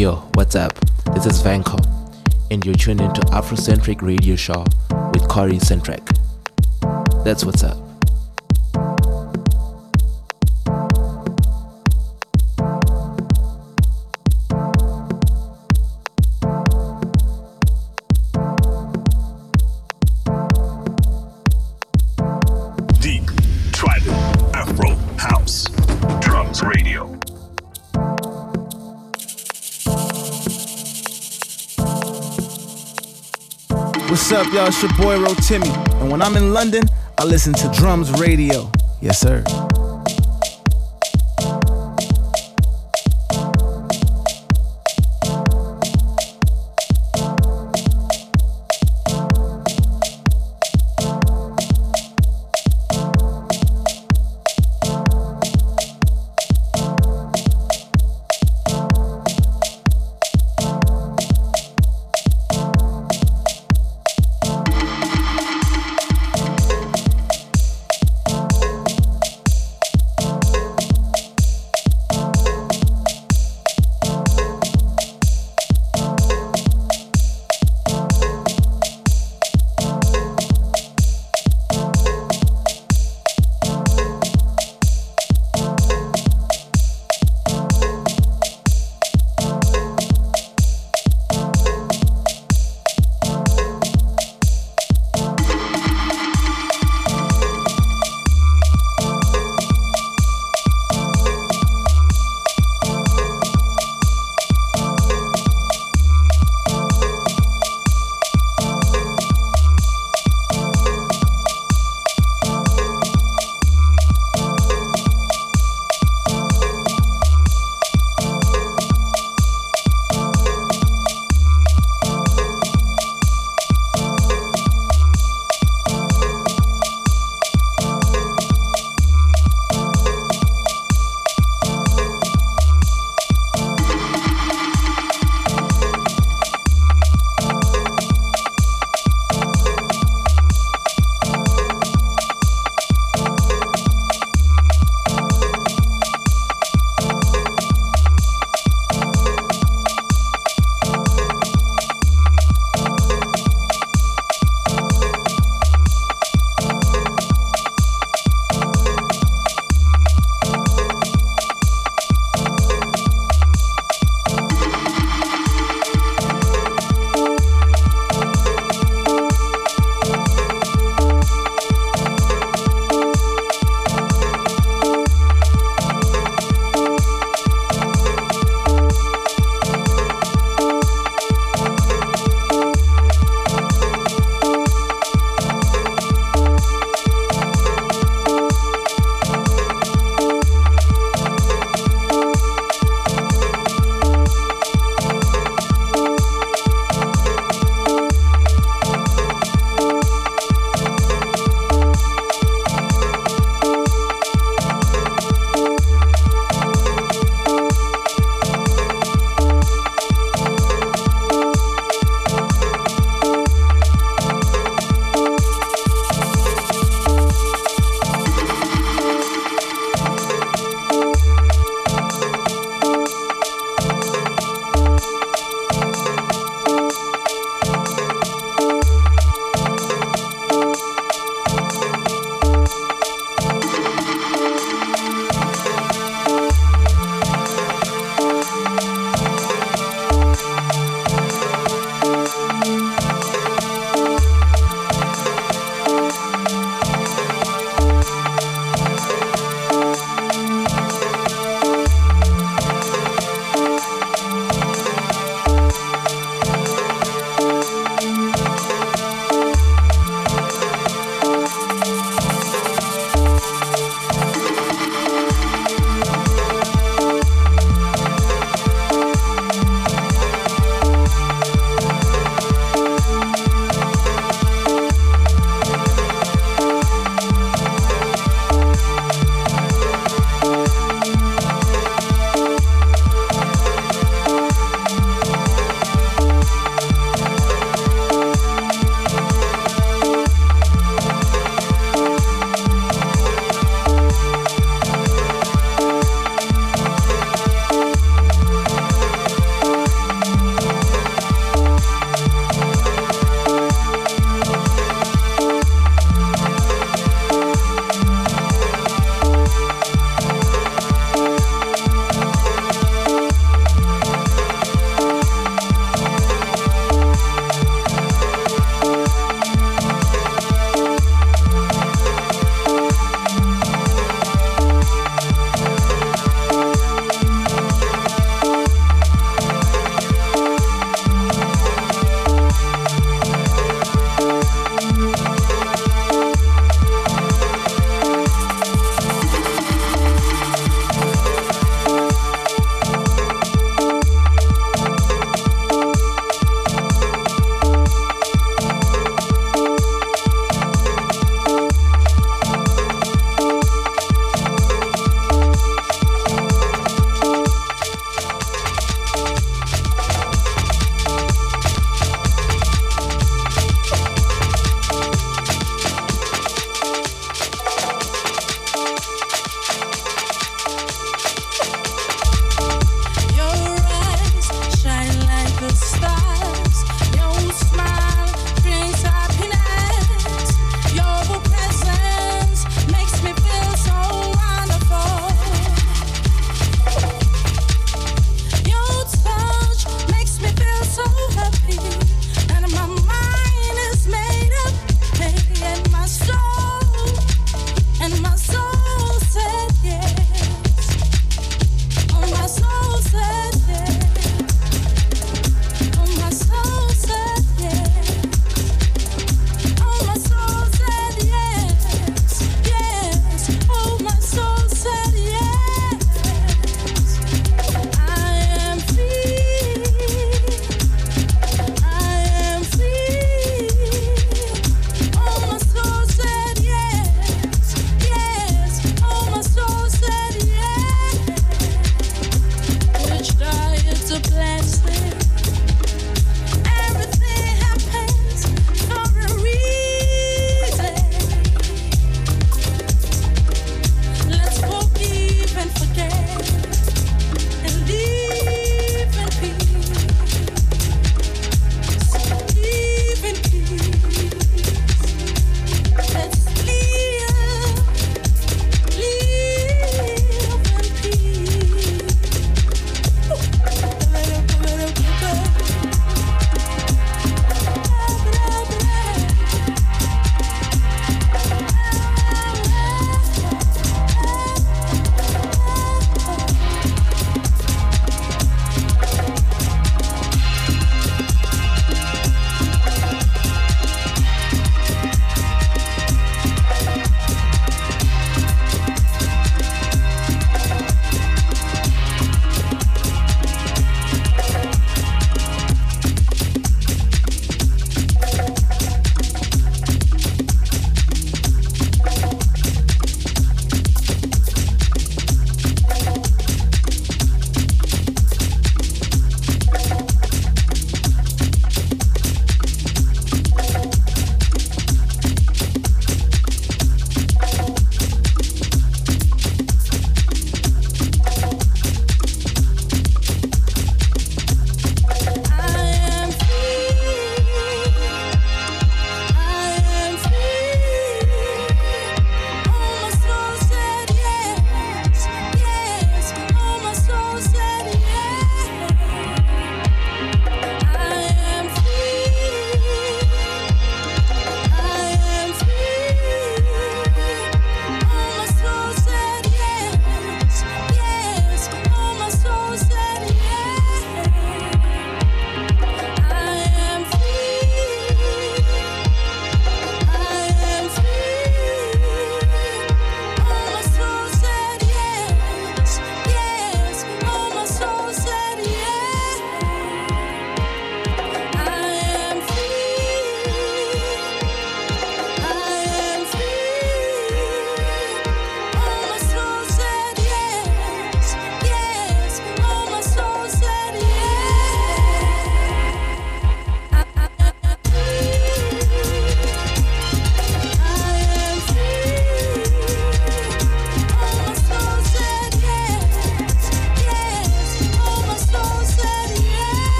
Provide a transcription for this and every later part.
Ayo, what's up? This is Vanco, and you're tuned into Afrocentric Radio Show with Corey Centric. That's what's up. Y'all? It's your boy Rotimi. And when I'm in London, I listen to drums radio. Yes, sir.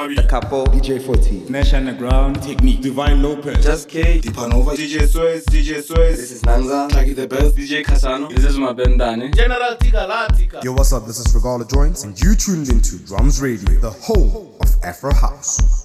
Sick, Brahma The Capo, DJ 40. Nash Underground, Technique, Divine Lopez, Just K, Dipanova, DJ Suez, DJ Suez, this is Nanza. Taki the Best, DJ Casano, this is Mabendane. General Tika Latika. Yo, what's up? This is Regala Joints, and you tuned into Drums Radio, the home of Afro House.